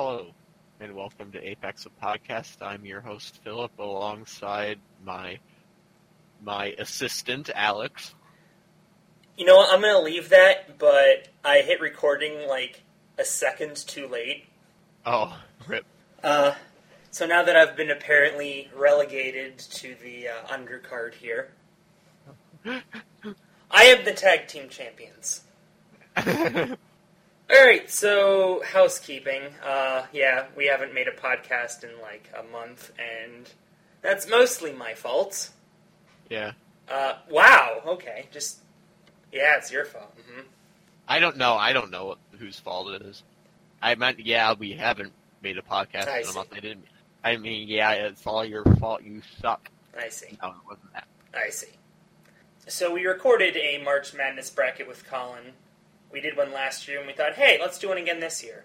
Hello, and welcome to Apex of Podcast. I'm your host Philip, alongside my my assistant Alex. You know what? I'm gonna leave that, but I hit recording like a second too late. Oh, rip. Uh, so now that I've been apparently relegated to the uh, undercard here, I am the tag team champions. All right, so housekeeping. Uh, yeah, we haven't made a podcast in like a month, and that's mostly my fault. yeah, Uh, wow. Okay, just yeah, it's your fault. hmm I don't know. I don't know whose fault it is. I meant, yeah, we haven't made a podcast I in a see. month. I didn't. I mean, yeah, it's all your fault. You suck. I see. No, it wasn't that. I see. So we recorded a March Madness bracket with Colin. We did one last year, and we thought, hey, let's do one again this year.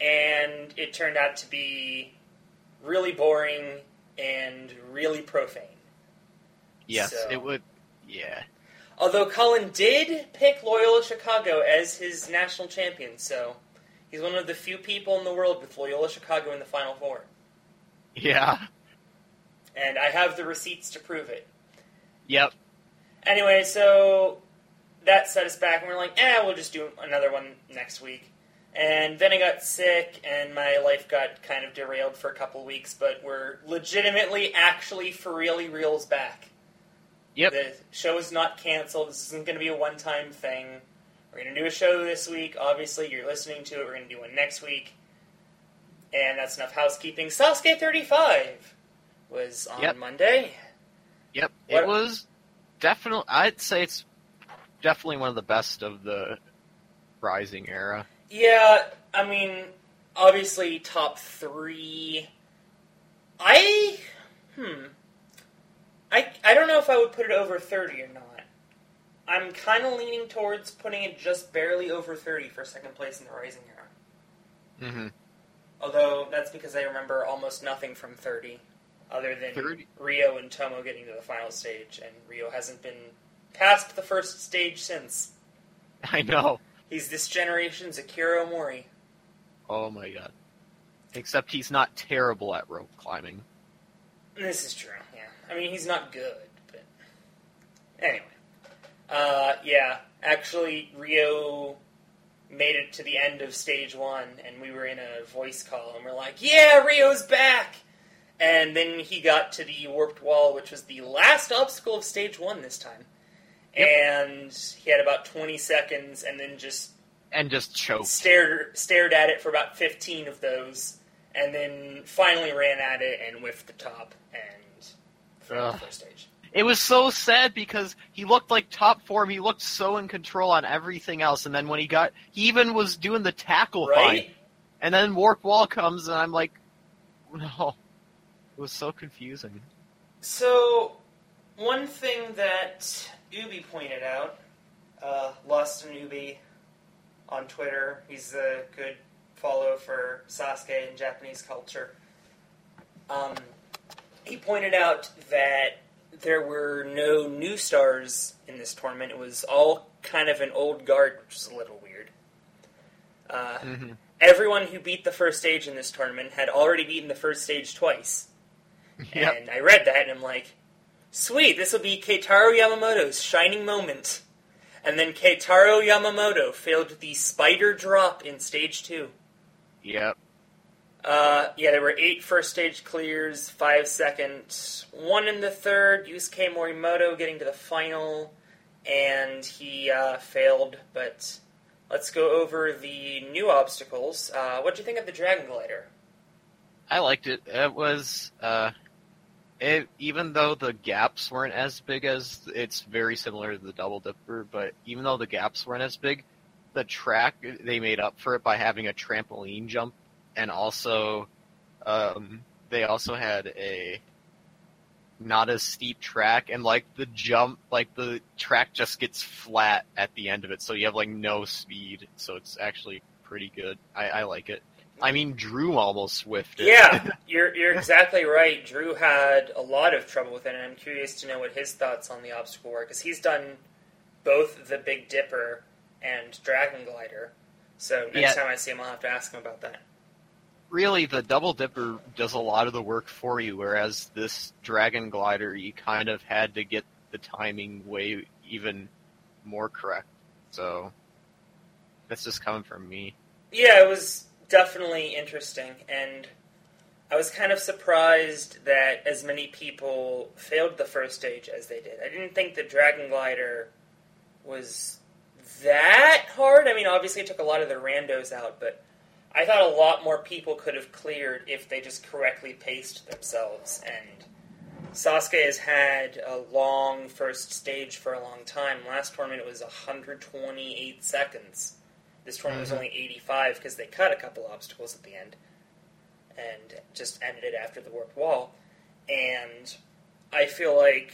And it turned out to be really boring and really profane. Yes, So- it would. Yeah. Although Colin did pick Loyola Chicago as his national champion, so he's one of the few people in the world with Loyola Chicago in the Final Four. Yeah. And I have the receipts to prove it. Yep. Anyway, so that set us back, and we're like, eh, we'll just do another one next week. And then I got sick, and my life got kind of derailed for a couple weeks, but we're legitimately, actually, for really reals back. Yep. The show is not canceled. This isn't going to be a one time thing. We're going to do a show this week. Obviously, you're listening to it. We're going to do one next week. And that's enough housekeeping. Sasuke 35 was on Yep. Monday. Yep. What- It was definitely. I'd say it's definitely one of the best of the Rising era. Yeah, I mean, obviously top three. I hmm. I I don't know if I would put it over thirty or not. I'm kind of leaning towards putting it just barely over thirty for second place in the Rising era. Mm-hmm. Although that's because I remember almost nothing from thirty, other than 30? Rio and Tomo getting to the final stage, and Rio hasn't been past the first stage since. I know. He's this generation's Akira Mori. Oh my god. Except he's not terrible at rope climbing. This is true. Yeah, I mean he's not good, but anyway. Uh, yeah, actually, Rio made it to the end of stage one, and we were in a voice call, and we're like, "Yeah, Rio's back!" And then he got to the warped wall, which was the last obstacle of stage one this time, and he had about twenty seconds, and then just And just choked. stared stared at it for about 15 of those, and then finally ran at it and whiffed the top and Ugh. first stage. It was so sad because he looked like top form. He looked so in control on everything else. And then when he got, he even was doing the tackle. Right? And then warp wall comes, and I'm like, no. It was so confusing. So, one thing that Ubi pointed out, uh, Lost and Ubi on Twitter, he's a good follow for Sasuke and Japanese culture. Um, he pointed out that there were no new stars in this tournament. It was all kind of an old guard, which is a little weird. Uh, Mm-hmm. everyone who beat the first stage in this tournament had already beaten the first stage twice. Yep. And I read that and I'm like, sweet, this will be Keitaro Yamamoto's shining moment. And then Keitaro Yamamoto failed the spider drop in stage two. Yep. Uh, yeah, there were eight first stage clears, five second, one in the third, Yusuke Morimoto getting to the final, and he uh, failed. But let's go over the new obstacles. Uh, what do you think of the Dragon Glider? I liked it. It was, uh, it, even though the gaps weren't as big as, it's very similar to the Double Dipper, but even though the gaps weren't as big, the track, they made up for it by having a trampoline jump, and also, um, they also had a not as steep track, and like the jump, like the track just gets flat at the end of it, so you have like no speed, so it's actually pretty good. I, I like it. I mean, Drew almost swiffed it. Yeah, you're you're exactly right. Drew had a lot of trouble with it, and I'm curious to know what his thoughts on the obstacle were because he's done both the Big Dipper and Dragon Glider. So next Yeah. time I see him, I'll have to ask him about that. really the double dipper does a lot of the work for you, whereas this dragon glider you kind of had to get the timing way even more correct. So that's just coming from me. Yeah, it was definitely interesting, and I was kind of surprised that as many people failed the first stage as they did. I didn't think the Dragon Glider was that hard. I mean, obviously, it took a lot of the randos out, but I thought a lot more people could have cleared if they just correctly paced themselves. And Sasuke has had a long first stage for a long time. Last tournament it was 128 seconds. This tournament Mhm. was only 85 because they cut a couple obstacles at the end and just ended it after the warped wall. And I feel like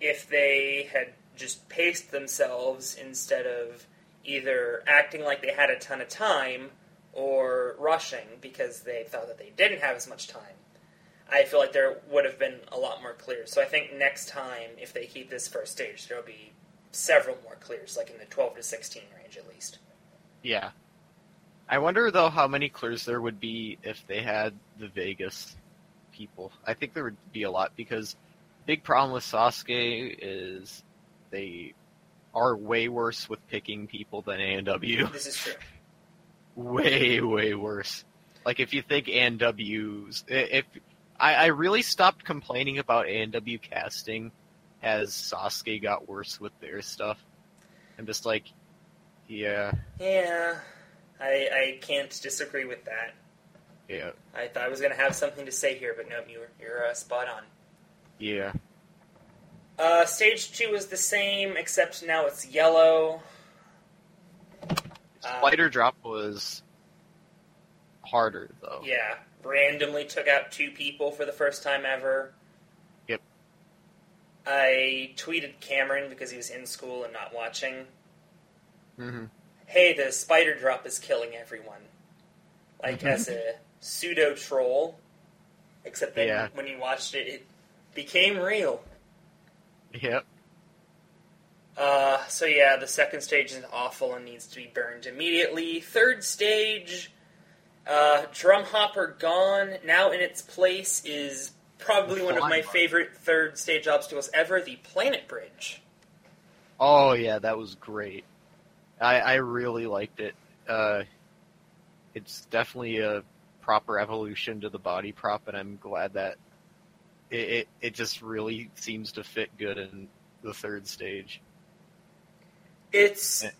if they had just paced themselves instead of either acting like they had a ton of time or rushing because they thought that they didn't have as much time, I feel like there would have been a lot more clears. So I think next time, if they keep this first stage, there'll be several more clears, like in the 12 to 16 range at least. Yeah. I wonder though how many clears there would be if they had the Vegas people. I think there would be a lot because big problem with Sasuke is they are way worse with picking people than ANW. This is true. way way worse. Like if you think ANW's if I, I really stopped complaining about ANW casting as Sasuke got worse with their stuff. I'm just like yeah, Yeah, I, I can't disagree with that. yeah, I thought I was going to have something to say here, but no, you're, you're uh, spot on. yeah. Uh, stage two is the same, except now it's yellow. Uh, Spider drop was harder though. Yeah, randomly took out two people for the first time ever. Yep. I tweeted Cameron because he was in school and not watching. Hmm Hey, the spider drop is killing everyone. Like as a pseudo troll. Except then Yeah. when you watched it, it became real. Yep. Uh, so yeah, the second stage is awful and needs to be burned immediately. Third stage, uh, drum hopper gone. Now in its place is probably one of my favorite third stage obstacles ever: the planet bridge. Oh yeah, that was great. I I really liked it. Uh, it's definitely a proper evolution to the body prop, and I'm glad that it it, it just really seems to fit good in the third stage. It's Eh.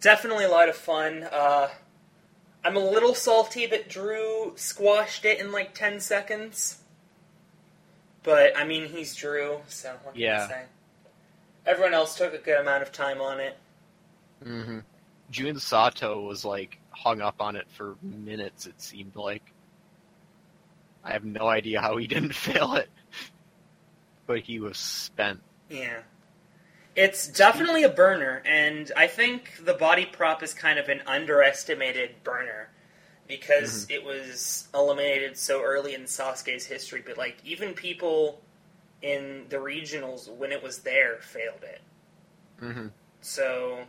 definitely a lot of fun. Uh, I'm a little salty that Drew squashed it in like ten seconds, but I mean he's Drew, so what can Yeah. I say? Everyone else took a good amount of time on it. Mm-hmm. Jun Sato was like hung up on it for minutes. It seemed like. I have no idea how he didn't fail it, but he was spent. Yeah. It's definitely a burner, and I think the body prop is kind of an underestimated burner because it was eliminated so early in Sasuke's history. But, like, even people in the regionals, when it was there, failed it. Mm-hmm. So,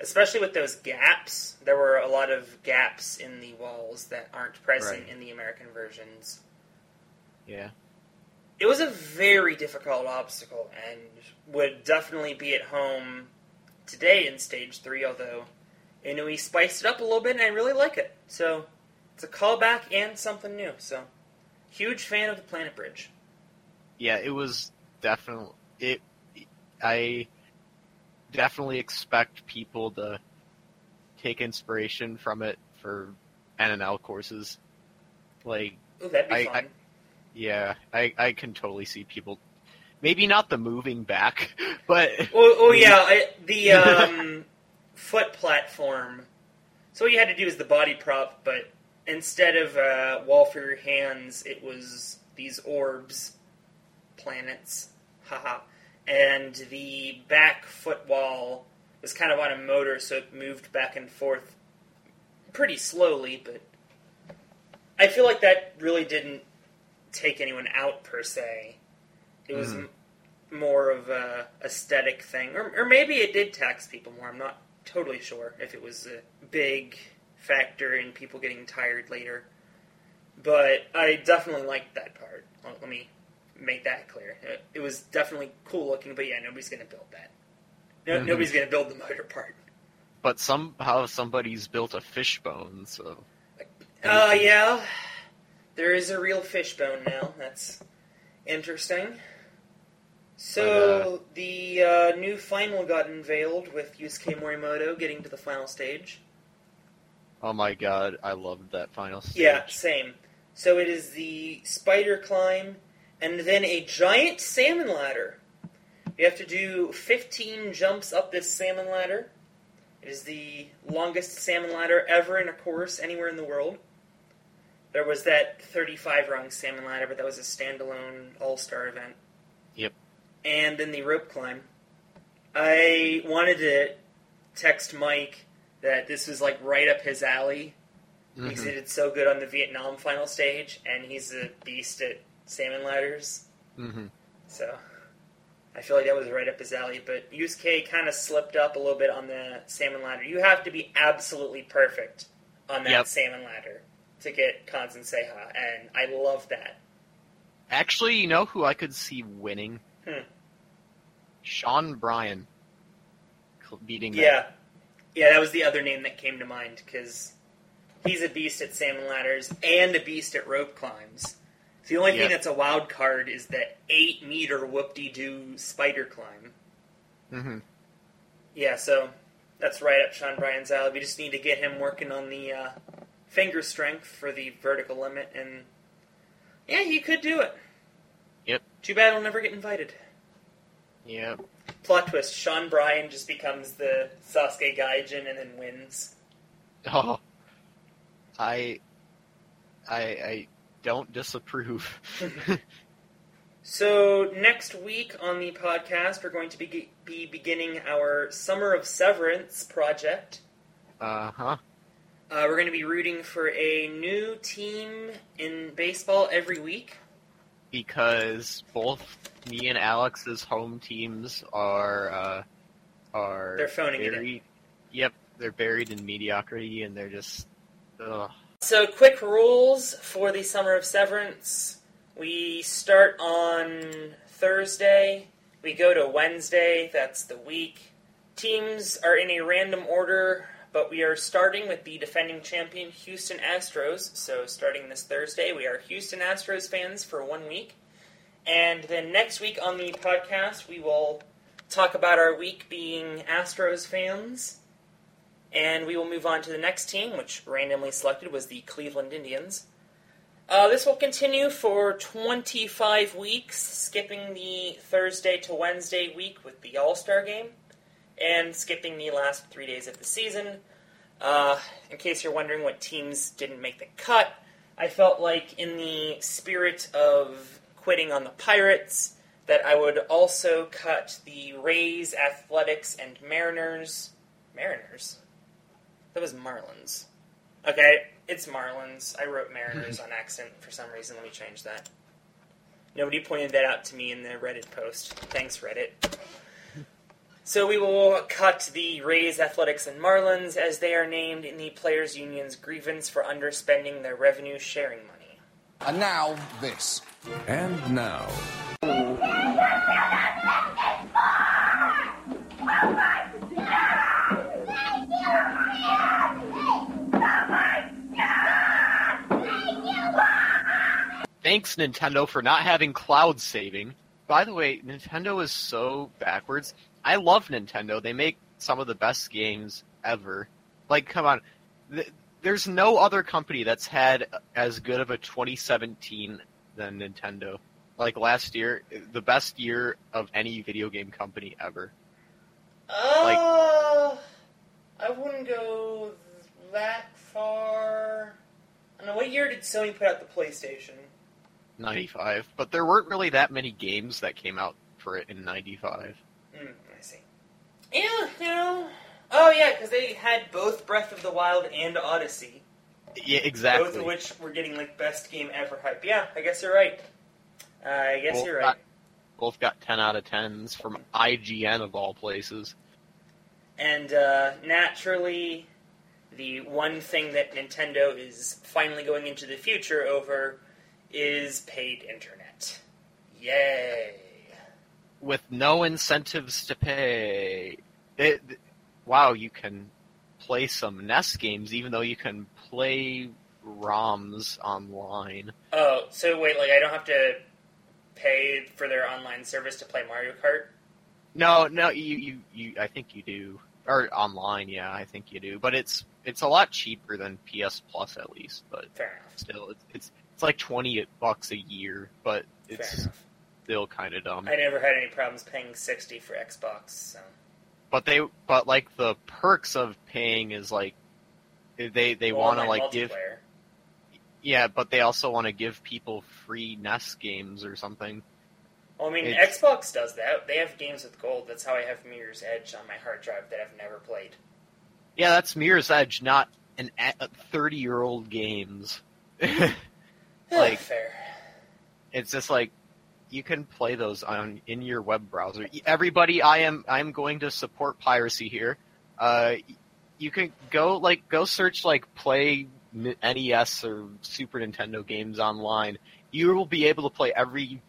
especially with those gaps, there were a lot of gaps in the walls that aren't present Right. in the American versions. Yeah. It was a very difficult obstacle and would definitely be at home today in stage three, although Inui spiced it up a little bit and I really like it. So it's a callback and something new. So huge fan of the Planet Bridge. yeah, it was definitely it. I definitely expect people to take inspiration from it for NNL courses. Like, Ooh, that'd be I- fun. yeah, I I can totally see people. Maybe not the moving back, but Oh, oh yeah, I, the um, foot platform. So what you had to do is the body prop, but instead of uh, wall for your hands, it was these orbs, planets, haha, and the back foot wall was kind of on a motor, so it moved back and forth pretty slowly. But I feel like that really didn't take anyone out per se. It was Mhm. m- more of a aesthetic thing, or, or maybe it did tax people more. I'm not totally sure if it was a big factor in people getting tired later. but I definitely liked that part. Let me make that clear. It, it was definitely cool looking, but yeah, nobody's going to build that. No, Mhm. Nobody's going to build the motor part. But somehow somebody's built a fishbone, so Uh, yeah. There is a real fishbone now. That's interesting. So, the uh, new final got unveiled with Yusuke Morimoto getting to the final stage. oh my god, I loved that final stage. Yeah, same. So, it is the spider climb and then a giant salmon ladder. You have to do 15 jumps up this salmon ladder. It is the longest salmon ladder ever in a course anywhere in the world. There was that 35 rung salmon ladder, but that was a standalone all star event. Yep. And then the rope climb. I wanted to text Mike that this was like right up his alley because Mhm. he did so good on the Vietnam final stage, and he's a beast at salmon ladders. Mhm. So I feel like that was right up his alley. But Yusuke kind of slipped up a little bit on the salmon ladder. You have to be absolutely perfect on that Yep. salmon ladder to get Kanzen Seiha, and I love that. Actually, you know who I could see winning? Hmm. Sean Bryan beating that. Yeah, yeah, that was the other name that came to mind because he's a beast at salmon ladders and a beast at rope climbs. The only Yeah. thing that's a wild card is the eight meter whoop de doo spider climb. hmm Yeah, so that's right up Sean Bryan's alley. We just need to get him working on the uh, finger strength for the vertical limit, and yeah, he could do it. Yep. Too bad he'll never get invited. Yep. Plot twist: Sean Bryan just becomes the Sasuke Gaijin and then wins. Oh, I, I, I don't disapprove. So next week on the podcast, we're going to be, be beginning our Summer of Severance project. uh huh. Uh, we're going to be rooting for a new team in baseball every week. Because both me and Alex's home teams are uh, are They're phoning it in. buried. Yep, they're buried in mediocrity, and they're just. Ugh. So, quick rules for the Summer of Severance. We start on Thursday. We go to Wednesday. That's the week. Teams are in a random order, but we are starting with the defending champion, Houston Astros. So, starting this Thursday, we are Houston Astros fans for one week. And then next week on the podcast, we will talk about our week being Astros fans. And we will move on to the next team, which randomly selected was the Cleveland Indians. Uh, this will continue for 25 weeks, skipping the Thursday to Wednesday week with the All Star game, and skipping the last three days of the season. Uh, in case you're wondering what teams didn't make the cut, I felt like, in the spirit of quitting on the Pirates, that I would also cut the Rays, Athletics, and Mariners. Mariners? That was Marlins. Okay, it's Marlins. I wrote Mariners on accident for some reason. Let me change that. Nobody pointed that out to me in the Reddit post. Thanks, Reddit. So we will cut the Rays, Athletics, and Marlins as they are named in the Players Union's grievance for underspending their revenue sharing money. And now, this. And now, Thanks, Nintendo, for not having cloud saving. By the way, Nintendo is so backwards. I love Nintendo. They make some of the best games ever. Like, come on. Th- There's no other company that's had as good of a 2017 than Nintendo. Like last year, the best year of any video game company ever. Uh, I wouldn't go that far. I don't know. What year did Sony put out the PlayStation? 95. But there weren't really that many games that came out for it in 95. Hmm, I see. Yeah, you know. Oh, yeah, because they had both Breath of the Wild and Odyssey. Yeah, exactly. Both of which were getting, like, best game ever hype. Yeah, I guess you're right. Uh, I guess Both you're right. got- both got 10 out of 10s from IGN of all places. And uh, naturally, the one thing that Nintendo is finally going into the future over is paid internet. Yay! with no incentives to pay. It, wow, you can play some NES games even though you can play ROMs online. Oh, so wait, like I don't have to pay for their online service to play Mario Kart? No, no, you, you, you I think you do. Or online, yeah, I think you do. But it's it's a lot cheaper than PS Plus at least, but Fair still it's it's, it's like 20 bucks a year, but it's still kind of dumb. I never had any problems paying sixty for Xbox. So But they but like the perks of paying is like they they Well, want to like give. Yeah, but they also want to give people free NES games or something. Well, I mean, It's- Xbox does that. They have games with gold. That's how I have Mirror's Edge on my hard drive that I've never played. Yeah, that's Mirror's Edge, not an thirty-year-old games. Like- fair. it's just like you can play those on in your web browser. Everybody, I am I'm going to support piracy here. Uh, you can go like go search like play NES or Super Nintendo games online. You will be able to play every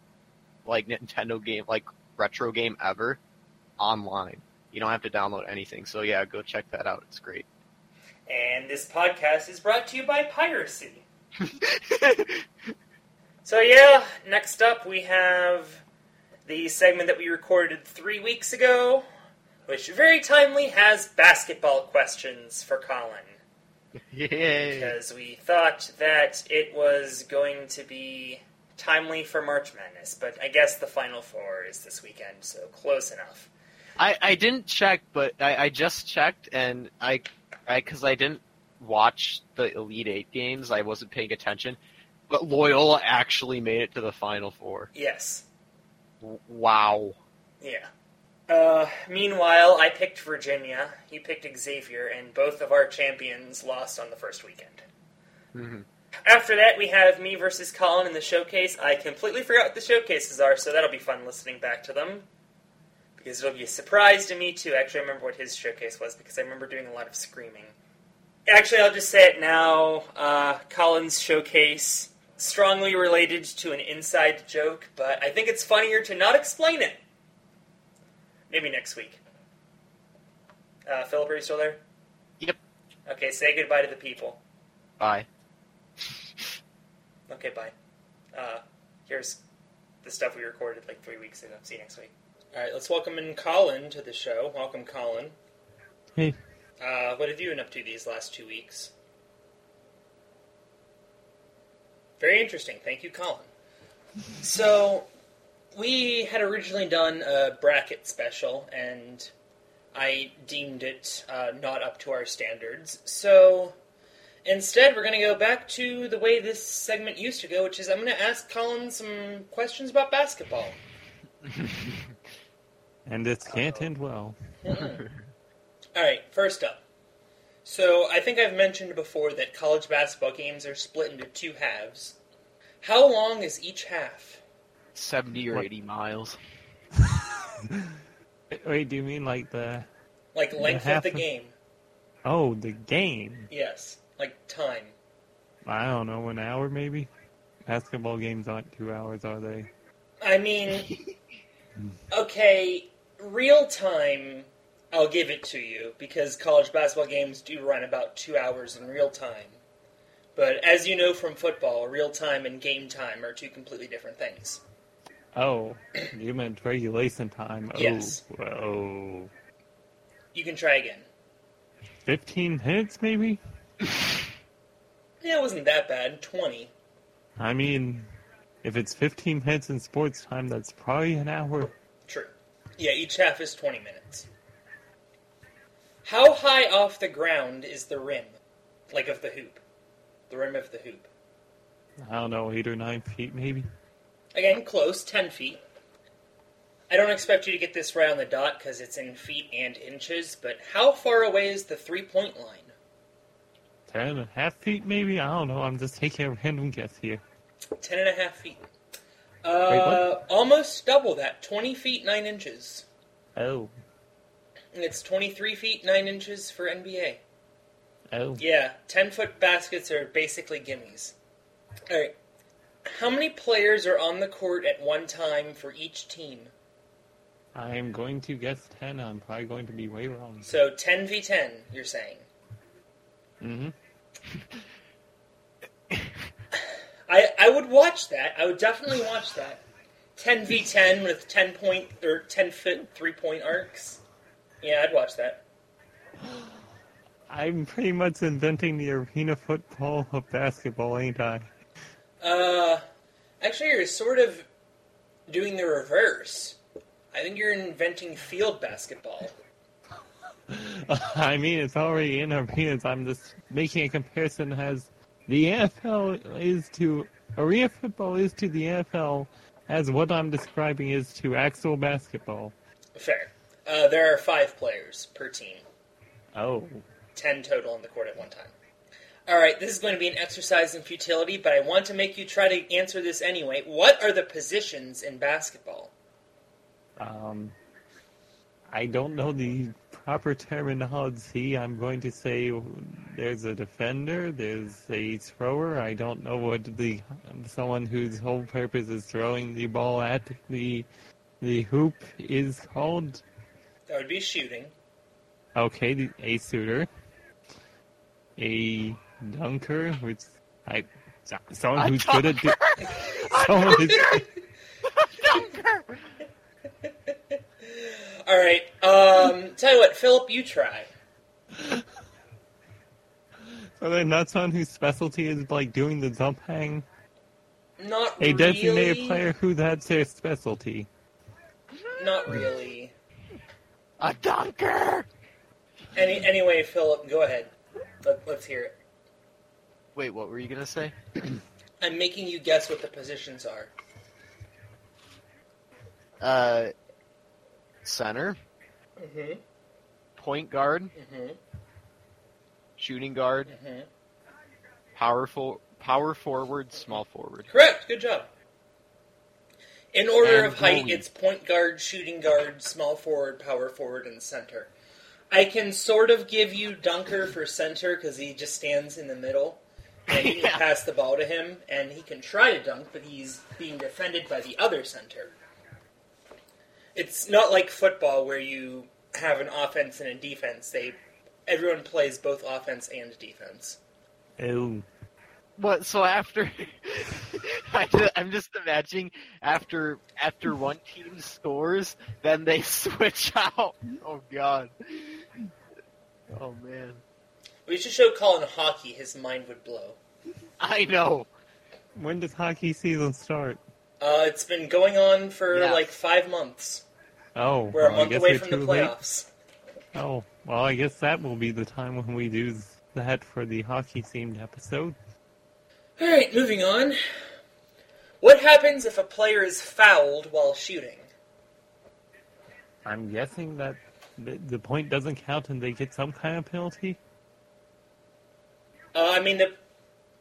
like Nintendo game, like retro game ever online. You don't have to download anything. So yeah, go check that out. It's great. And this podcast is brought to you by piracy. So yeah, next up we have the segment that we recorded three weeks ago, which very timely has basketball questions for Colin. Yay! because we thought that it was going to be timely for March Madness, but I guess the Final Four is this weekend, so close enough. I, I didn't check, but I, I just checked, and I, I, because I didn't watch the Elite Eight games, I wasn't paying attention. But Loyola actually made it to the Final Four. Yes. W- Wow. Yeah. Uh, meanwhile, I picked Virginia, you picked Xavier, and both of our champions lost on the first weekend. Mhm. After that, we have me versus Colin in the showcase. I completely forgot what the showcases are, so that'll be fun listening back to them. Because it'll be a surprise to me, too. Actually, I remember what his showcase was, because I remember doing a lot of screaming. Actually, I'll just say it now. Uh, Colin's showcase, strongly related to an inside joke, but I think it's funnier to not explain it. Maybe next week. Uh, Philip, are you still there? Yep. Okay, say goodbye to the people. Bye. Okay, bye. Uh, here's the stuff we recorded like three weeks ago. See you next week. All right, let's welcome in Colin to the show. Welcome, Colin. Hey. Uh, what have you been up to these last two weeks? Very interesting. Thank you, Colin. So, we had originally done a bracket special, and I deemed it uh, not up to our standards. So, instead, we're going to go back to the way this segment used to go, which is I'm going to ask Colin some questions about basketball. And it can't end well. All right, first up. So I think I've mentioned before that college basketball games are split into two halves. How long is each half? 70 or What? 80 miles. Wait, do you mean like the. Like length of half the of- game? Oh, the game? Yes, like time. I don't know, an hour maybe? Basketball games aren't two hours, are they? I mean, okay, real time. I'll give it to you because college basketball games do run about two hours in real time. But as you know from football, real time and game time are two completely different things. Oh, you meant regulation time. Oh, Yes. Whoa. You can try again. 15 minutes maybe? Yeah, it wasn't that bad. Twenty. I mean, if it's 15 minutes in sports time, that's probably an hour. Yeah, each half is 20 minutes. How high off the ground is the rim? Like of the hoop. The rim of the hoop. I don't know, eight or nine feet maybe? Again, close, 10 feet. I don't expect you to get this right on the dot because it's in feet and inches, but how far away is the three point line? Ten and a half feet maybe? I don't know, I'm just taking a random guess here. Ten and a half feet. Uh, almost double that. 20 feet, 9 inches. Oh. And it's 23 feet, 9 inches for NBA. Oh, Yeah, 10 foot baskets are basically gimmies. Alright. How many players are on the court at one time for each team? I'm going to guess 10. I'm probably going to be way wrong. So 10 v 10, you're saying. Mm hmm I, I would watch that. I would definitely watch that. 10 v 10 with 10 point or 10 foot three point arcs. Yeah, I'd watch that. I'm pretty much inventing the arena football of basketball, ain't I? Uh, actually, you're sort of doing the reverse. I think you're inventing field basketball. I mean, it's already in arenas. I'm just making a comparison as the NFL is to arena football is to the NFL as what I'm describing is to actual basketball. Fair. Uh, there are five players per team. Oh, 10 total on the court at one time. All right, this is going to be an exercise in futility, but I want to make you try to answer this anyway. What are the positions in basketball? um, I don't know the terminology. I'm going to say there's a defender, there's a thrower. I don't know what the someone whose whole purpose is throwing the ball at the the hoop is called. That would be shooting. Okay, the, a shooter, a dunker, which I someone who's good at do, someone who's, All right, um, tell you what, Philip, you try. Are they're not someone whose specialty is like doing the jump hang. Not A designated really. player who that's their specialty. Not really. A dunker! Any, anyway, Philip, go ahead. Let, let's hear it. Wait, what were you gonna say? I'm making you guess what the positions are. Uh, center, Mm-hmm. point guard, Mm-hmm. shooting guard, Mm-hmm. power power forward, small forward. Correct. Good job. In order And of height, goalie. it's point guard, shooting guard, small forward, power forward, and center. I can sort of give you Dunker for center because he just stands in the middle and you can Yeah. pass the ball to him, and he can try to dunk, but he's being defended by the other center. It's not like football where you have an offense and a defense. They everyone plays both offense and defense. Oh, What? So after, I ju- I'm just imagining after after one team scores, then they switch out. Oh god. Oh man. We should show Colin hockey; his mind would blow. I know. when does hockey season start? Uh, it's been going on for Yeah. like five months. Oh, We're well, I month guess away we're from the too late. Oh, well, I guess that will be the time when we do that for the hockey themed episode. All right, moving on. What happens if a player is fouled while shooting? I'm guessing that the, the point doesn't count and they get some kind of penalty. Uh, I mean, the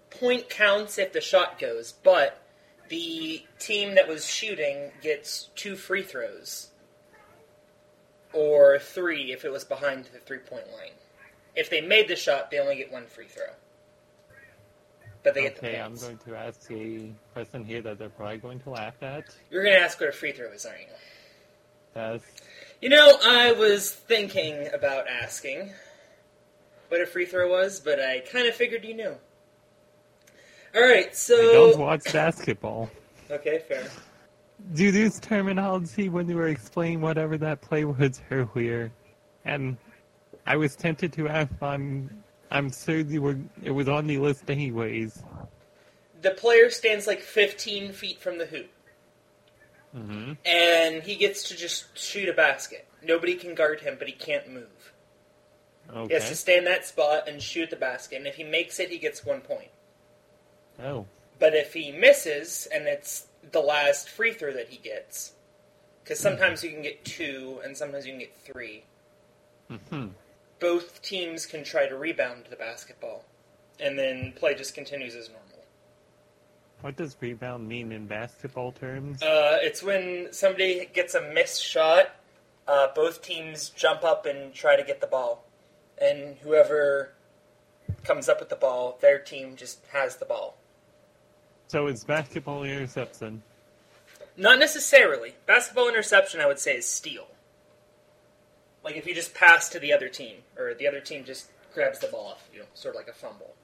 point counts if the shot goes, but the team that was shooting gets two free throws, or three if it was behind the three-point line. If they made the shot, they only get one free throw, but they get the Okay, I'm going to ask a question here that they're probably going to laugh at. You're gonna ask what a free throw is, aren't you? That's You know, I was thinking about asking what a free throw was, but I kind of figured you knew. All right, so I so don't watch basketball. okay, fair. Do use terminology when you were explaining whatever that play was earlier? And I was tempted to ask. I'm I'm sure you were. It was on the list anyways. The player stands like 15 feet from the hoop, Mm-hmm. and he gets to just shoot a basket. Nobody can guard him, but he can't move. He has to stay in that spot and shoot the basket, and if he makes it, he gets one point. Oh. But if he misses, and it's the last free throw that he gets, because sometimes you can get two, and sometimes you can get three. hmm both teams can try to rebound the basketball, and then play just continues as normal. What does rebound mean in basketball terms? Uh, it's when somebody gets a missed shot, uh, both teams jump up and try to get the ball, and whoever comes up with the ball, their team just has the ball. So it's basketball interception. Not necessarily. Basketball interception, I would say, is steal. Like if you just pass to the other team, or the other team just grabs the ball off you, know, sort of like a fumble.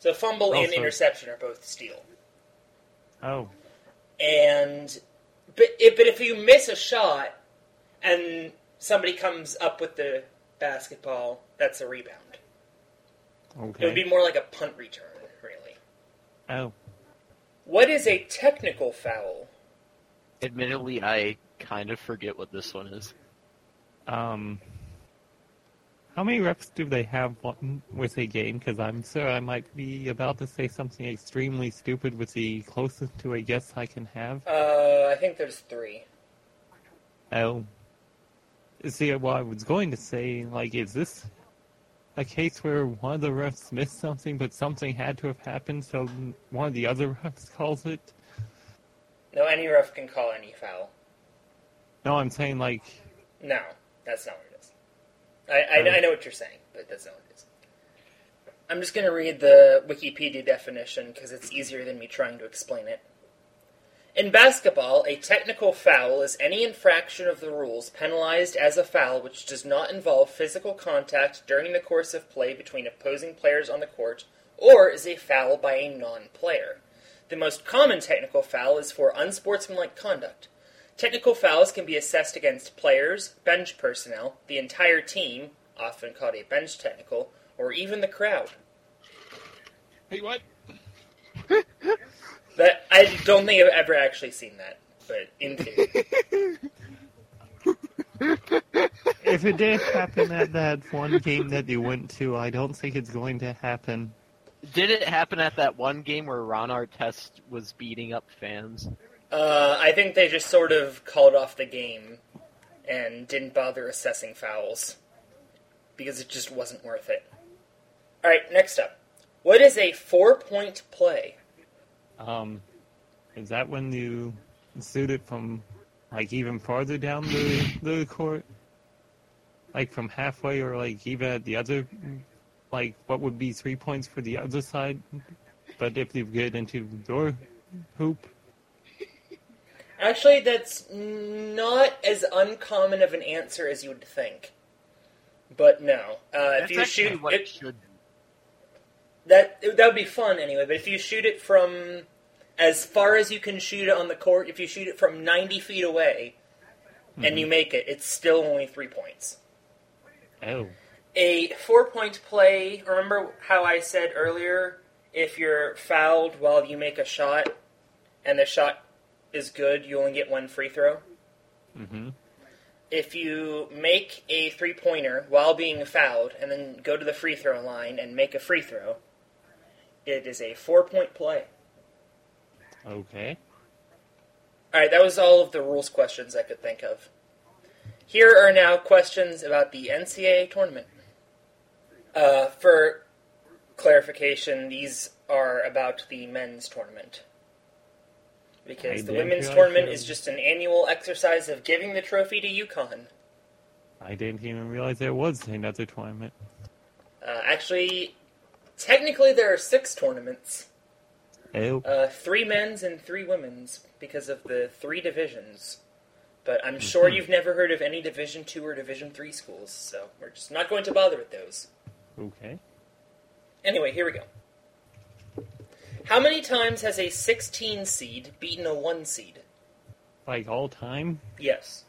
So fumble and interception are both steal. Oh, And but if, but if you miss a shot and somebody comes up with the basketball, that's a rebound. Okay. It would be more like a punt return, really. Oh, What is a technical foul? Admittedly, I kind of forget what this one is. um, how many reps do they have with a game? Because I'm sure I might be about to say something extremely stupid with the closest to a guess I can have. Uh, I think there's three. Oh. See, what I was going to say, like, is this a case where one of the refs missed something, but something had to have happened, so one of the other refs calls it? No, any ref can call any foul. No, I'm saying, like, No, that's not what it is. I, I, oh. I know what you're saying, but that's not what it is. I'm just going to read the Wikipedia definition because it's easier than me trying to explain it. In basketball, a technical foul is any infraction of the rules penalized as a foul which does not involve physical contact during the course of play between opposing players on the court or is a foul by a non player. The most common technical foul is for unsportsmanlike conduct. Technical fouls can be assessed against players, bench personnel, the entire team, often called a bench technical, or even the crowd. hey, what? That I don't think I've ever actually seen that, but in theory. If it did happen at that one game that you went to, I don't think it's going to happen. Did it happen at that one game where Ron Artest was beating up fans? Uh, I think they just sort of called off the game and didn't bother assessing fouls because it just wasn't worth it. All right, next up. What is a four-point play? Um, is that when you shoot it from, like, even farther down the, the court? Like, from halfway, or, like, even at the other, like, what would be three points for the other side? But if you get into your hoop, Actually, that's not as uncommon of an answer as you would think. But no, uh, if you shoot what it it, should. That that would be fun anyway. But if you shoot it from as far as you can shoot it on the court, if you shoot it from ninety feet away and you make it, it's still only three points. oh, A four-point play. Remember how I said earlier, if you're fouled while you make a shot, and the shot is good, you only get one free throw. mm-hmm. if you make a three pointer while being fouled and then go to the free throw line and make a free throw, it is a four point play. Okay. Alright, that was all of the rules questions I could think of. Here are now questions about the NCAA tournament. Uh, for clarification, these are about the men's tournament. Because I the women's tournament is just an annual exercise of giving the trophy to UConn. I didn't even realize there was another tournament. Uh, actually, technically, there are six tournaments Oh, uh, three men's and three women's because of the three divisions. But I'm sure Mhm. you've never heard of any Division two or Division three schools, so we're just not going to bother with those. okay. Anyway, here we go. How many times has a 16 seed beaten a 1 seed? Like all time? Yes.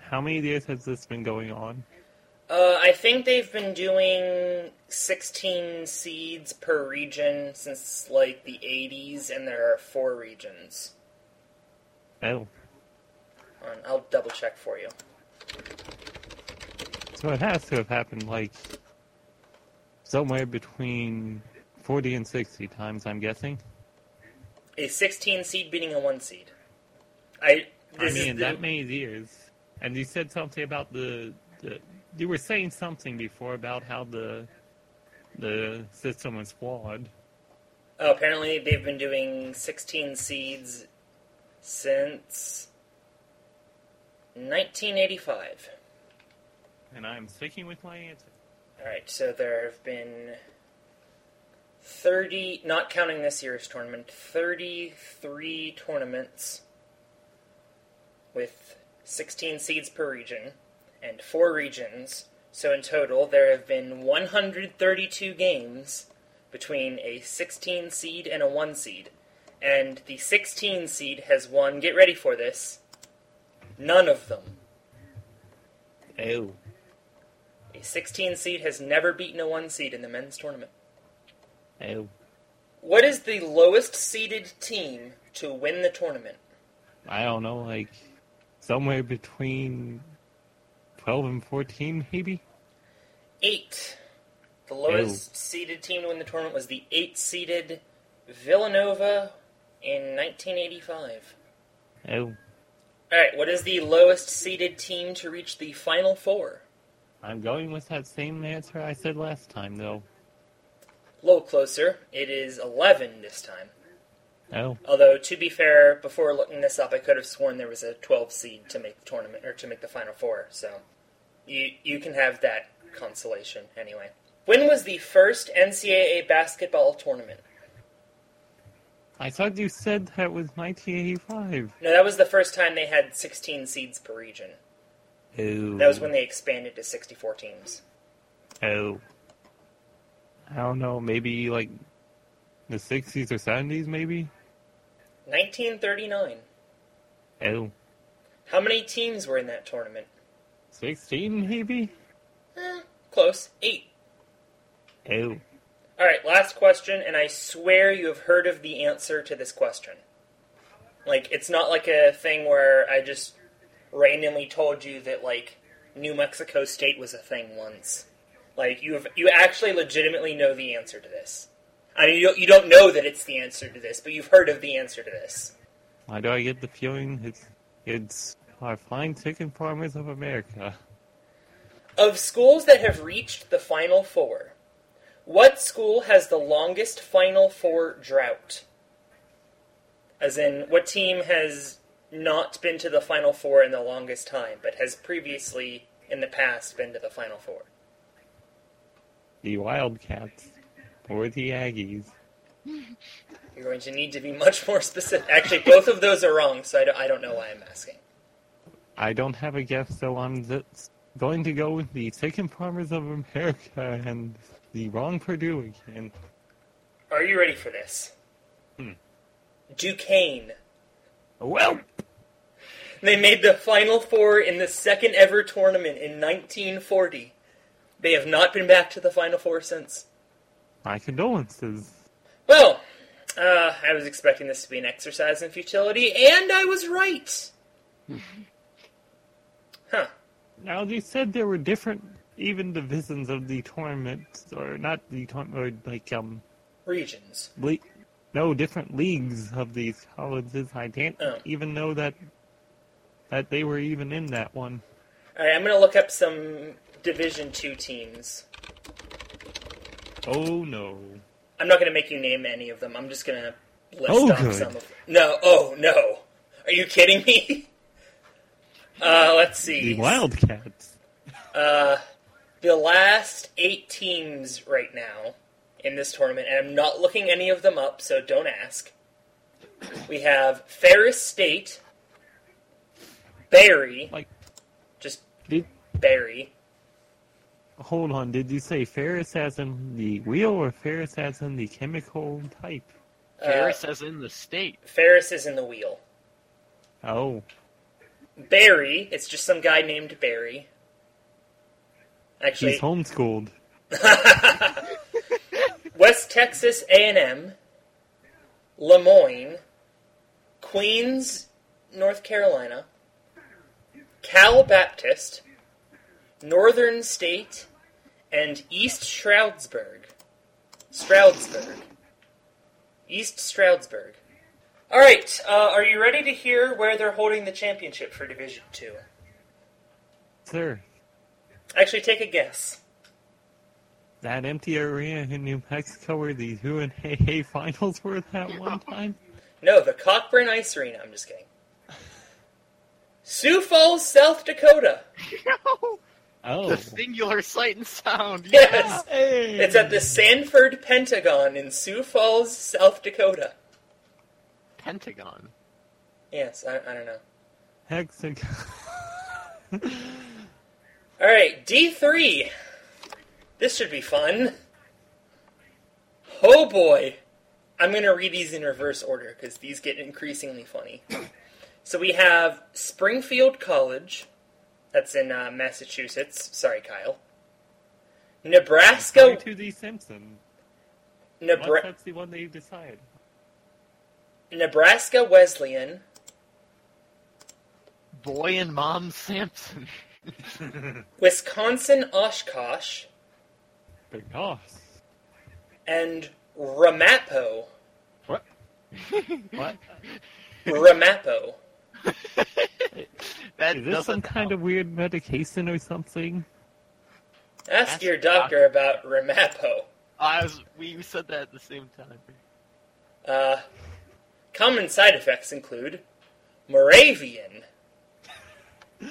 How many years has this been going on? Uh, I think they've been doing 16 seeds per region since like the 80s, and there are four regions. Oh, Um, I'll double check for you. so it has to have happened like somewhere between 40 and 60 times, I'm guessing. A 16 seed beating a 1 seed. I. I mean, the, that many years. And you said something about the, the. You were saying something before about how the the system was flawed. oh, apparently, they've been doing 16 seeds since 1985. And I'm sticking with my answer. All right, so there have been 30, not counting this year's tournament, 33 tournaments with 16 seeds per region and four regions. So in total, there have been 132 games between a 16 seed and a 1 seed. And the 16 seed has won, get ready for this, none of them. Oh. A 16 seed has never beaten a 1 seed in the men's tournament. Oh. What is the lowest seeded team to win the tournament? I don't know, like somewhere between 12 and 14, maybe? Eight. The lowest oh. seeded team to win the tournament was the eight seeded Villanova in 1985. Oh. Alright, what is the lowest seeded team to reach the Final Four? I'm going with that same answer I said last time, though. A little closer. It is 11 this time. Oh. Although, to be fair, before looking this up, I could have sworn there was a 12 seed to make the tournament, or to make the Final Four, so you, you can have that consolation anyway. When was the first NCAA basketball tournament? I thought you said that was 1985. No, that was the first time they had 16 seeds per region. Oh. That was when they expanded to 64 teams. Oh. I don't know, maybe like the 60s or 70s, maybe? 1939. Oh. How many teams were in that tournament? 16, maybe? Eh, close. Eight. Oh. Alright, last question, and I swear you have heard of the answer to this question. Like, it's not like a thing where I just randomly told you that, like, New Mexico State was a thing once. Like, you have, you actually legitimately know the answer to this. I mean, you don't, you don't know that it's the answer to this, but you've heard of the answer to this. Why do I get the feeling it's, it's our fine chicken farmers of America? Of schools that have reached the Final Four, what school has the longest Final Four drought? As in, what team has not been to the Final Four in the longest time, but has previously, in the past, been to the Final Four? The Wildcats. Or the Aggies. You're going to need to be much more specific. Actually, both of those are wrong, so I don't, I don't know why I'm asking. I don't have a guess, so I'm just going to go with the chicken farmers of America and the wrong Purdue again. Are you ready for this? Hmm. Duquesne. Well, They made the Final Four in the second ever tournament in 1940. They have not been back to the Final Four since. My condolences. Well, uh, I was expecting this to be an exercise in futility, and I was right. huh. Now, you said there were different, even divisions of the tournament, or not the tournament, or like, um, Regions. le- no, different leagues of these colleges. I didn't Oh. even know that that they were even in that one. All right, I'm going to look up some Division Two teams. Oh no. I'm not going to make you name any of them. I'm just going to list Oh, off good. some of them. No, oh, no. Are you kidding me? Uh, let's see. The Wildcats. Uh, the last eight teams right now in this tournament, and I'm not looking any of them up, so don't ask. We have Ferris State, Barry, Like, just did Barry, hold on? Did you say Ferris as in the wheel or Ferris as in the chemical type? uh, Ferris as in the state. Ferris is in the wheel. Oh, Barry, it's just some guy named Barry. Actually, he's homeschooled. West Texas A&M, Le Moyne, Queens, North Carolina, Cal Baptist, Northern State, and East Stroudsburg. Stroudsburg. East Stroudsburg. All right, uh, are you ready to hear where they're holding the championship for Division Two? Sir, Actually, take a guess. that empty arena in New Mexico where the Who and Hey Hey finals were that one time? No, the Cockburn Ice Arena. I'm just kidding. Sioux Falls, South Dakota. Oh. The singular sight and sound. Yes. Hey. It's at the Sanford Pentagon in Sioux Falls, South Dakota. Pentagon. Yes, I, I don't know. Hexagon. All right, D3. This should be fun. Oh boy. I'm going to read these in reverse order because these get increasingly funny. So we have Springfield College. That's in uh, Massachusetts. Sorry, Kyle. Nebraska. to the Simpson. Nebra- that's the one they decide. Nebraska Wesleyan. Boy and Mom Sampson. Wisconsin Oshkosh. Big Nos. And Ramapo. What? what? Ramapo. That Is this some doesn't kind of weird medication or something? Ask Ask your the doctor about Ramapo. I was. We said that at the same time. Uh, common side effects include Moravian,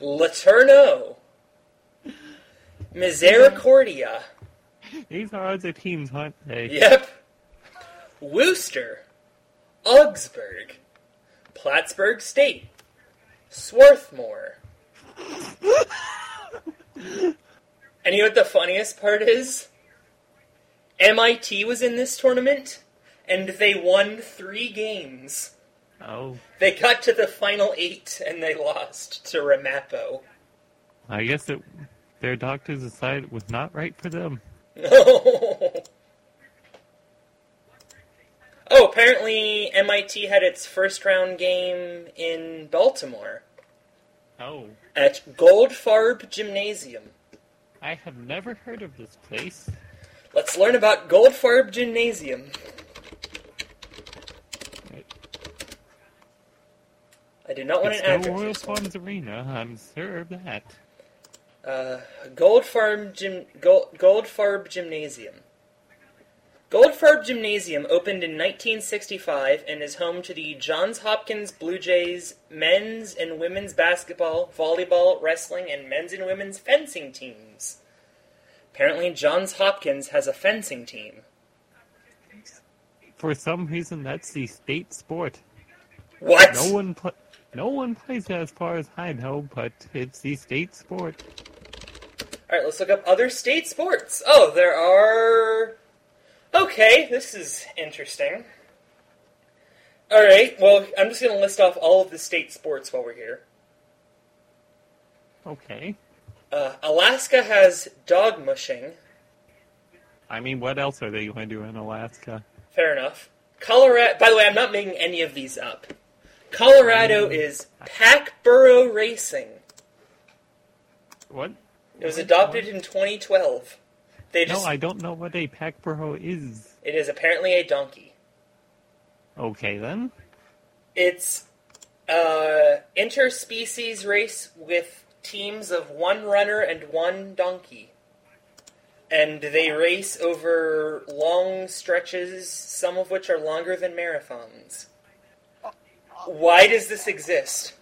LeTourneau, Misericordia, These are other teams, aren't they? yep, Wooster, Augsburg, Plattsburgh State, Swarthmore. and you know what the funniest part is? MIT was in this tournament, and they won three games. Oh, They got to the final eight and they lost to Ramapo. I guess it, their doctors decided it was not right for them. oh, apparently MIT had its first round game in Baltimore Oh, at Goldfarb Gymnasium. I have never heard of this place. Let's learn about Goldfarb Gymnasium. I do not want It's an no. Royal. Farms Arena, I'm sure of that. Uh, Goldfarb Gym, Gold, Goldfarb Gymnasium. Goldfarb Gymnasium opened in 1965 and is home to the Johns Hopkins Blue Jays men's and women's basketball, volleyball, wrestling, and men's and women's fencing teams. Apparently, Johns Hopkins has a fencing team. For some reason, that's the state sport. What? No one pl- no one plays it as far as I know, but it's the state sport. All right, let's look up other state sports. Oh, there are. Okay, this is interesting. All right, well, I'm just going to list off all of the state sports while we're here. Okay. Uh, Alaska has dog mushing. I mean, what else are they going to do in Alaska? Fair enough. Colorado. By the way, I'm not making any of these up. Colorado is pack burro Racing. What? It was adopted in 2012. They No. I don't know what a pack burro is. It is apparently a donkey. Okay, then. It's uh, interspecies race with teams of one runner and one donkey. And they race over long stretches, some of which are longer than marathons. Why does this exist?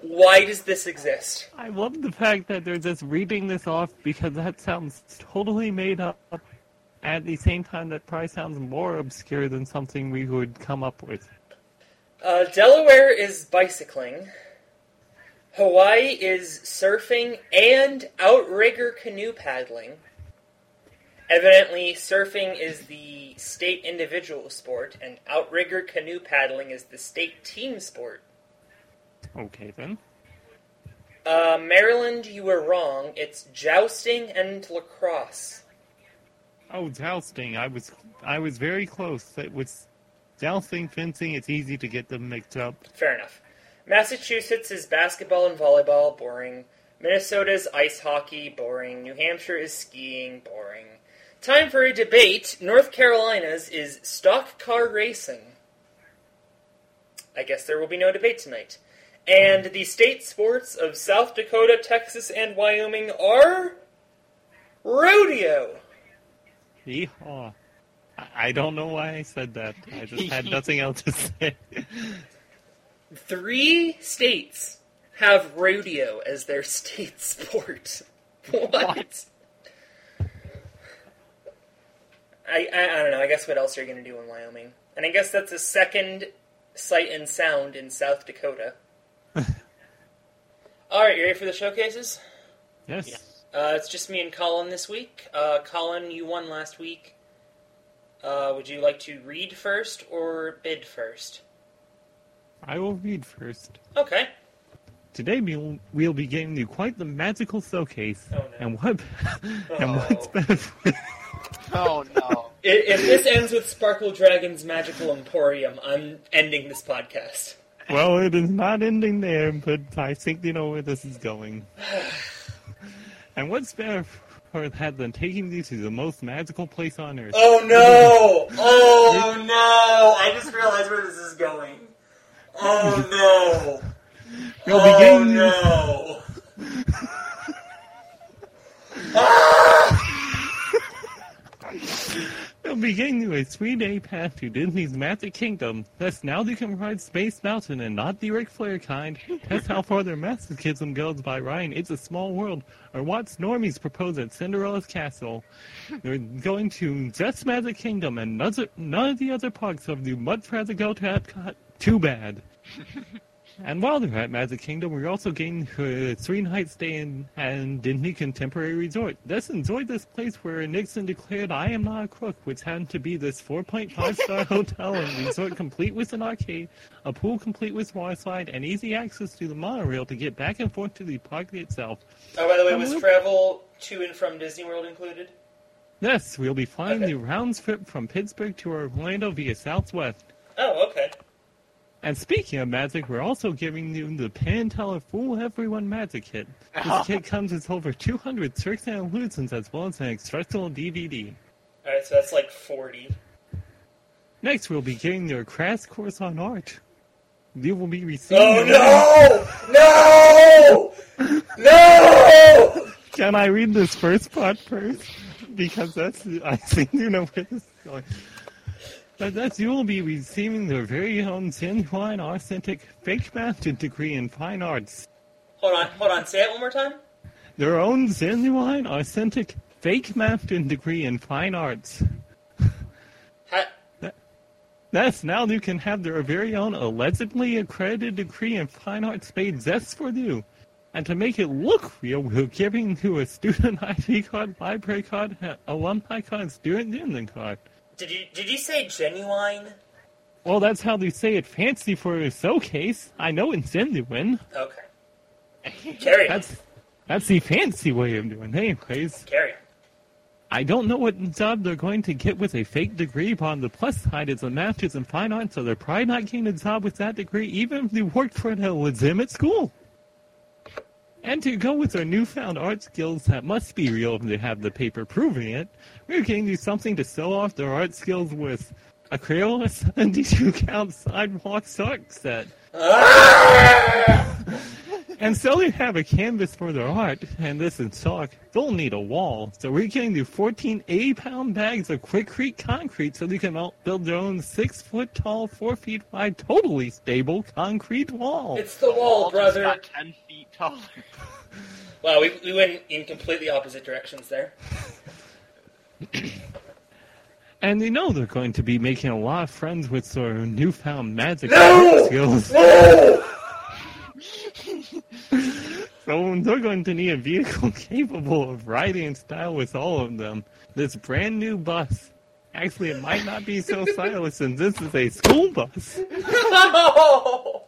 Why does this exist? I love the fact that they're just reading this off because that sounds totally made up. At the same time, that probably sounds more obscure than something we would come up with. Uh, Delaware is bicycling. Hawaii is surfing and outrigger canoe paddling. Evidently, surfing is the state individual sport, and outrigger canoe paddling is the state team sport. Okay, then. Uh, Maryland, you were wrong. It's jousting and lacrosse. Oh, jousting. I was I was very close. It was jousting, fencing. It's easy to get them mixed up. Fair enough. Massachusetts is basketball and volleyball, boring. Minnesota's ice hockey, boring. New Hampshire is skiing, boring. Time for a debate. North Carolina's is stock car racing. I guess there will be no debate tonight. And the state sports of South Dakota, Texas, and Wyoming are rodeo. Yeehaw. I- I don't know why I said that. I just had nothing else to say. Three states have rodeo as their state sport. What? I, I I don't know. I guess what else are you going to do in Wyoming? And I guess that's the second sight and sound in South Dakota. All right, you ready for the showcases? Yes. Yeah. Uh, it's just me and Colin this week. Uh, Colin, you won last week. Uh, would you like to read first or bid first? I will read first. Okay. Today we'll, we'll be giving you quite the magical showcase. Oh, no. And what and Oh. what's better Oh no. I- If this ends with Sparkle Dragon's Magical Emporium, I'm ending this podcast. Well, it is not ending there, but I think you know where this is going. and what's better for that than taking you to the most magical place on earth? Oh no! Oh no! I just realized where this is going. Oh no! You'll Oh begin you- no! Ah! We'll begin a three-day path to Disney's Magic Kingdom. Thus, now you can ride Space Mountain and not the Ric Flair kind. That's how far their masochism goes by Ryan. It's a Small World, or watch Normies propose at Cinderella's Castle. They're going to just Magic Kingdom, and none of- of the other parks have you much rather go to Epcot. Too bad. And while they're at Magic Kingdom, we're also getting uh, a three-night stay in and Disney Contemporary Resort. Let's enjoy this place where Nixon declared, "I am not a crook," which happened to be this 4.5-star hotel and resort complete with an arcade, a pool complete with water slide, and easy access to the monorail to get back and forth to the park itself. Oh, by the way, was travel to and from Disney World included? Yes, we'll be flying Okay. the round trip from Pittsburgh to Orlando via Southwest. Oh, okay. And speaking of magic, we're also giving you the Penn Teller Fool Everyone Magic Kit. This kit comes with over 200 tricks and illusions as well as an instructional DVD. Alright, so that's like 40. Next, we'll be giving you a crash course on art. You will be receiving. Oh no! No! No! Can I read this first part first? Because that's I think you know where this is going. But that's you will be receiving their very own genuine, authentic, fake mountain degree in fine arts. Hold on, hold on. Say it one more time. Their own genuine, authentic, fake mountain degree in fine arts. Ha- Thus, now you can have their very own allegedly accredited degree in fine arts made just for you. And to make it look real, we're giving you a student ID card, library card, a- alumni card, student union card. Did you did you say genuine? Well, that's how they say it fancy for a showcase. I know it's genuine. Okay. Carry on. That's that's the fancy way of doing it. Anyways, Carry on. I don't know what job they're going to get with a fake degree, but on the plus side, it's a master's in fine arts, so they're probably not getting a job with that degree, even if they worked for a legitimate school. And to go with their newfound art skills that must be real if they have the paper proving it, we're getting you something to show off their art skills with a Crayola 72 count sidewalk art set. Ah! And so they have a canvas for their art, and this is chalk. They'll need a wall, so we're getting you 14 80-pound bags of Quikrete concrete so they can out- build their own six-foot-tall, four-feet wide, totally stable concrete wall. It's the wall, Wall just brother. got ten feet taller. Wow, we, we went in completely opposite directions there. And they know they're going to be making a lot of friends with their newfound magic No! skills. So they're going to need a vehicle capable of riding in style with all of them. This brand new bus. Actually, it might not be so stylish since this is a school bus. No!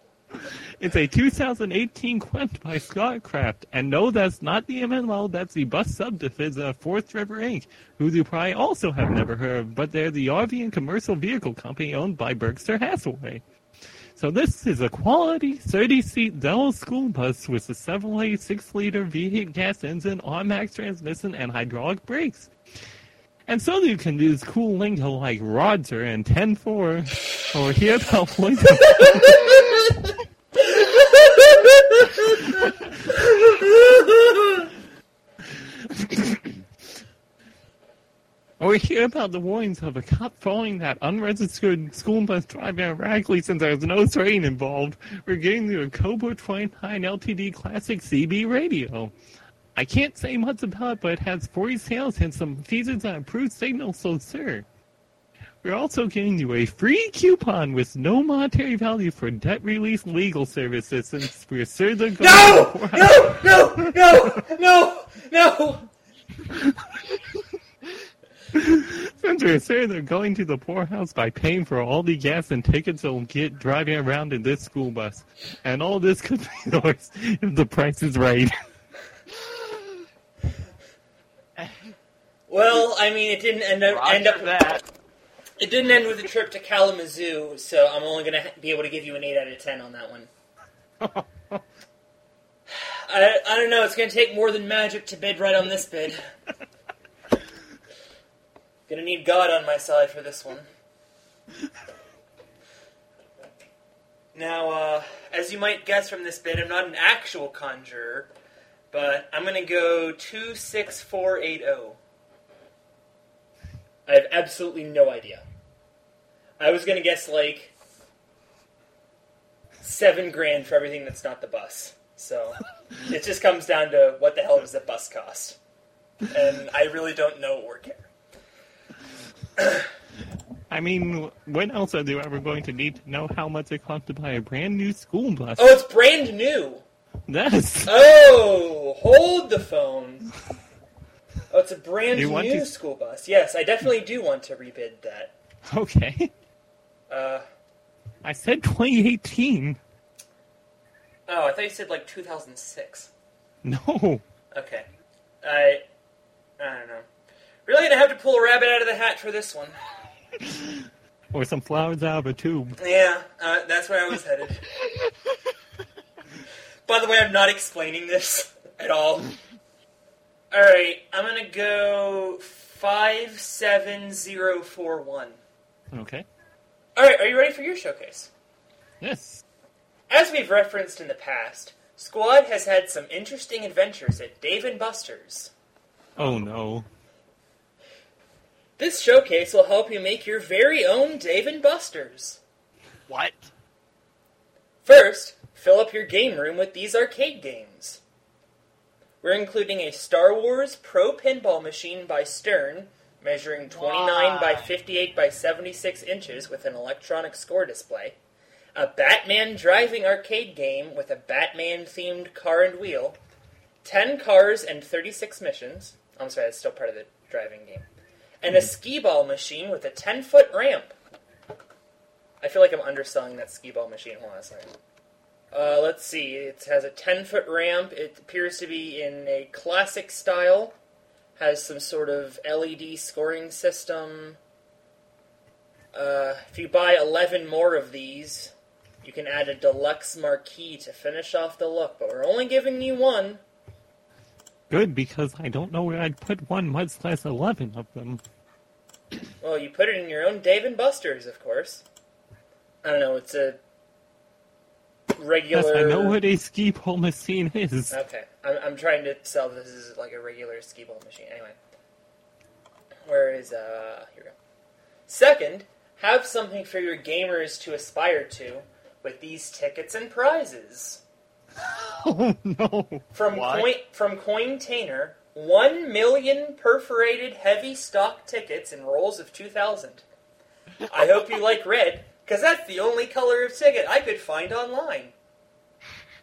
It's a 2018 Quest by Starcraft. And no, that's not the MLL, that's the bus subdivision of Forest River Inc., who you probably also have never heard of, but they're the RV and commercial vehicle company owned by Berkshire Hathaway. So this is a quality 30-seat Dell school bus with a Chevrolet 6-liter V8 gas engine, automatic transmission, and hydraulic brakes. And so you can use cool lingo like Roger and 10-4, or hear the Or hear about the warnings of a cop following that unregistered school bus driver erratically since there was no train involved, we're getting to a Cobra 29 LTD Classic CB radio. I can't say much about it, but it has 40 sales and some features that improve signal, so sir. We're also getting you a free coupon with no monetary value for debt release legal services since we're sure they're going No! No! No! No! No! No! Since we're sure they're going to the poorhouse by paying for all the gas and tickets they'll get driving around in this school bus. And all this could be yours if the price is right. Well, I mean, it didn't end up end up. that. It didn't end with a trip to Kalamazoo, so I'm only gonna be able to give you an eight out of ten on that one. I, I don't know. It's gonna take more than magic to bid right on this bid. gonna need God on my side for this one. Now, uh, as you might guess from this bit, I'm not an actual conjurer, but I'm gonna go two six four eight zero. I have absolutely no idea. I was gonna guess like seven grand for everything that's not the bus. So it just comes down to what the hell does the bus cost, and I really don't know or care. I mean, when else are they ever going to need to know how much it costs to buy a brand new school bus? Oh, it's brand new. Yes. Oh, hold the phone. Oh, it's a brand You new to- school bus. Yes, I definitely do want to rebid that. Okay. Uh, I said 2018. oh, I thought you said like 2006. No. Okay. I I don't know. Really gonna have to pull a rabbit out of the hat for this one. Or some flowers out of a tube. Yeah, uh, that's where I was headed. By the way, I'm not explaining this at all. Alright, I'm gonna go 57041. Okay. Alright, are you ready for your showcase? Yes. As we've referenced in the past, Squad has had some interesting adventures at Dave and Buster's. Oh no. This showcase will help you make your very own Dave and Buster's. What? First, fill up your game room with these arcade games. We're including a Star Wars Pro Pinball machine by Stern, measuring 29 by 58 by 76 inches with an electronic score display, a Batman driving arcade game with a Batman themed car and wheel, 10 cars and 36 missions. I'm sorry, that's still part of the driving game. And a skee ball machine with a 10 foot ramp. I feel like I'm underselling that skee ball machine. Hold on a second. Uh, let's see. It has a 10 foot ramp. It appears to be in a classic style. Has some sort of LED scoring system. Uh, if you buy 11 more of these, you can add a deluxe marquee to finish off the look, but we're only giving you one. Good, because I don't know where I'd put one, much less 11 of them. Well, you put it in your own Dave and Buster's, of course. I don't know. It's a regular. Yes, I know what a skee ball machine is. Okay, I'm, I'm trying to sell this as like a regular skee ball machine. Anyway, where is uh? Here we go. Second, have something for your gamers to aspire to with these tickets and prizes. Oh no. From What? Coin from Cointainer, one million perforated heavy stock tickets in rolls of two thousand. I hope you like red, because that's the only color of ticket I could find online.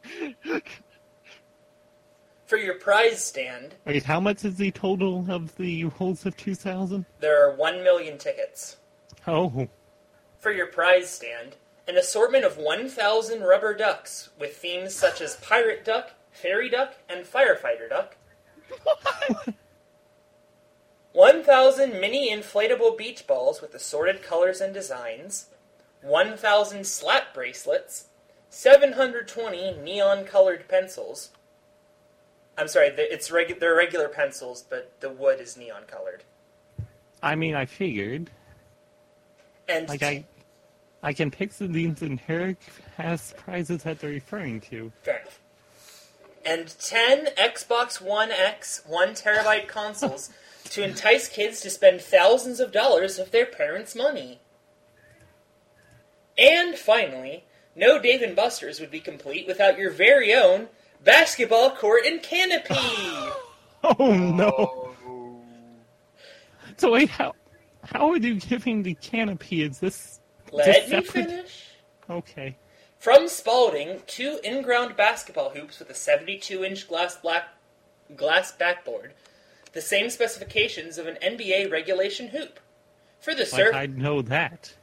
For your prize stand, Wait, how much is the total of the rolls of 2000? there are one million tickets. Oh. For your prize stand, an assortment of 1,000 rubber ducks with themes such as pirate duck, fairy duck, and firefighter duck. 1,000 mini inflatable beach balls with assorted colors and designs. 1,000 slap bracelets. 720 neon colored pencils. I'm sorry, it's regu- they're regular pencils, but the wood is neon colored. I mean, I figured. And Like, I I can pick picture these inherent past prizes that they're referring to. Fair enough. And 10 Xbox One X 1 terabyte consoles to entice kids to spend thousands of dollars of their parents' money. And finally, no Dave and Buster's would be complete without your very own basketball court and canopy. Oh no! Oh. So wait, how how are you giving the canopy? Is this Let me finish. okay? From Spalding, two in-ground basketball hoops with a 72-inch glass black glass backboard, the same specifications of an NBA regulation hoop. For the Like I know that.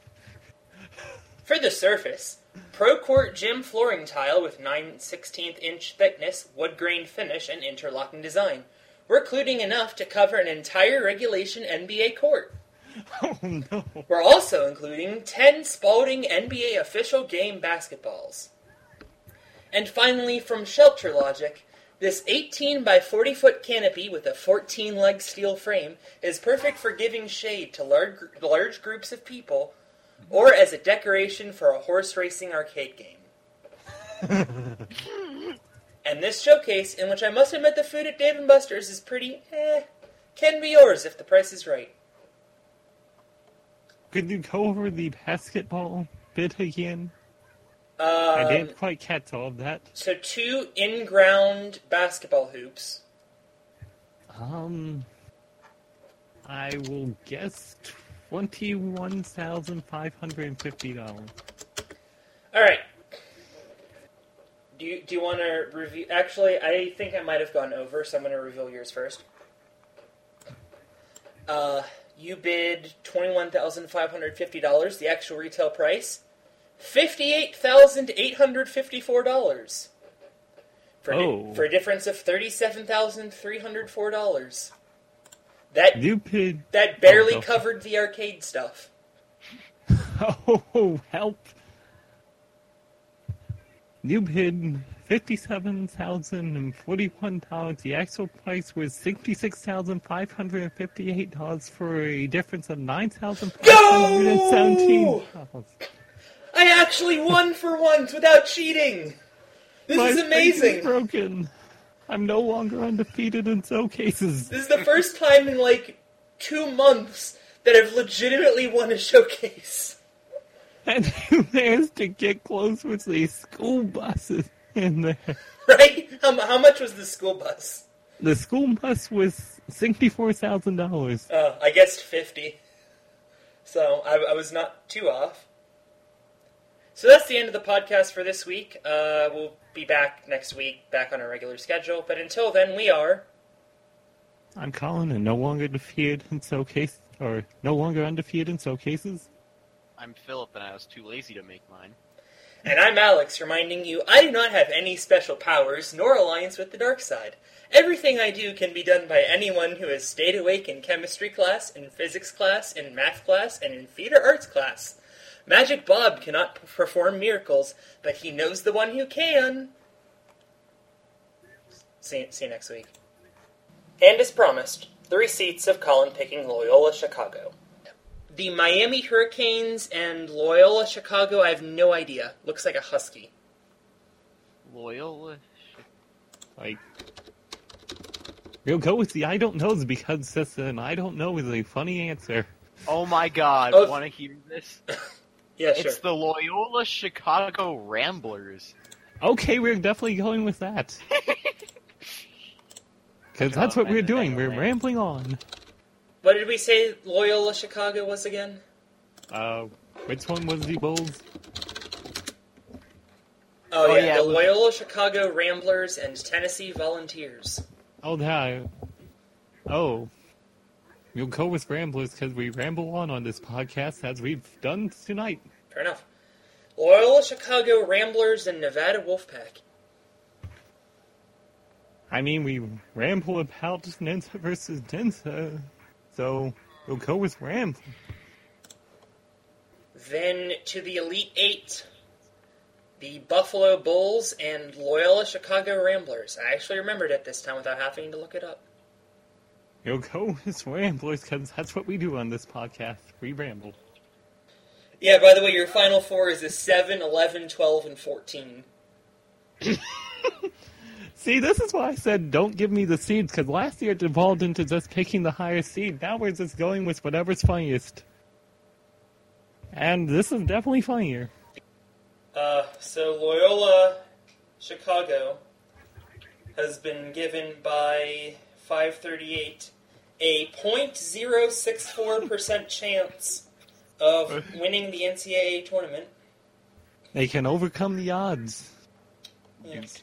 for the surface, Pro Court gym flooring tile with 9 16th inch thickness, wood grain finish, and interlocking design. We're enough to cover an entire regulation NBA court. Oh no! We're also including 10 Spalding NBA official game basketballs. And finally, from Shelter Logic, this 18 by 40 foot canopy with a 14 leg steel frame is perfect for giving shade to large, large groups of people or as a decoration for a horse racing arcade game. and this showcase, in which I must admit the food at Dave & Buster's is pretty eh, can be yours if the price is right. Could you go over the basketball bit again? Um, I didn't quite catch all of that. So two in-ground basketball hoops. Um, I will guess twenty-one thousand five hundred and fifty dollars. All right. Do you do you want to review? Actually, I think I might have gone over, so I'm going to reveal yours first. Uh, you bid twenty-one thousand five hundred fifty dollars. The actual retail price, fifty-eight thousand eight hundred fifty-four dollars. For, a di- Oh. for a difference of thirty-seven thousand three hundred four dollars. That You bid. that barely Oh, no. covered the arcade stuff. Oh, help! You bid fifty-seven thousand and forty-one dollars. The actual price was sixty-six thousand five hundred and fifty-eight dollars for a difference of nine thousand five hundred and seventeen dollars. I actually won for once without cheating. This My is amazing. broken. I'm no longer undefeated in showcases. This is the first time in like two months that I've legitimately won a showcase. And you managed to get close with these school buses in there. Right? How, how much was the school bus? The school bus was sixty-four thousand dollars. Uh, I guessed 50. So I, I was not too off. So that's the end of the podcast for this week. Uh, we'll be back next week, back on our regular schedule. But until then, we are. I'm Colin, and no longer defeated in showcase, or no longer undefeated in showcases. I'm Philip, and I was too lazy to make mine. And I'm Alex, reminding you I do not have any special powers nor alliance with the dark side. Everything I do can be done by anyone who has stayed awake in chemistry class, in physics class, in math class, and in theater arts class. Magic Bob cannot perform miracles, but he knows the one who can. See, see you next week. And as promised, the receipts of Colin picking Loyola Chicago. The Miami Hurricanes and Loyola Chicago, I have no idea. Looks like a husky. Loyola, Like, we'll go with the I don't knows because this an I don't know is a funny answer. Oh my god, Oh. want to hear this? Yeah, sure. It's the Loyola Chicago Ramblers. Okay, we're definitely going with that. Because that's what we're doing. We're rambling on. What did we say Loyola Chicago was again? Uh, which one was the Bulls? Oh, Oh, yeah, yeah, the was- Loyola Chicago Ramblers and Tennessee Volunteers. Oh, yeah. Oh. We'll go with Ramblers because we ramble on on this podcast as we've done tonight. Fair enough. Loyola Chicago Ramblers and Nevada Wolfpack. I mean, we ramble about Ninja versus Ninja, so we'll go with Ramble. Then to the Elite Eight, the Buffalo Bulls and Loyola Chicago Ramblers. I actually remembered it this time without having to look it up. We'll go with Ramblers because that's what we do on this podcast. We ramble. Yeah, by the way, your final four is a 7, 11, 12, and 14. See, this is why I said don't give me the seeds, because last year it devolved into just picking the highest seed. Now we're just going with whatever's funniest. And this is definitely funnier. Uh, so Loyola Chicago has been given by 538 a 0.064% chance of winning the NCAA tournament. They can overcome the odds. Yes.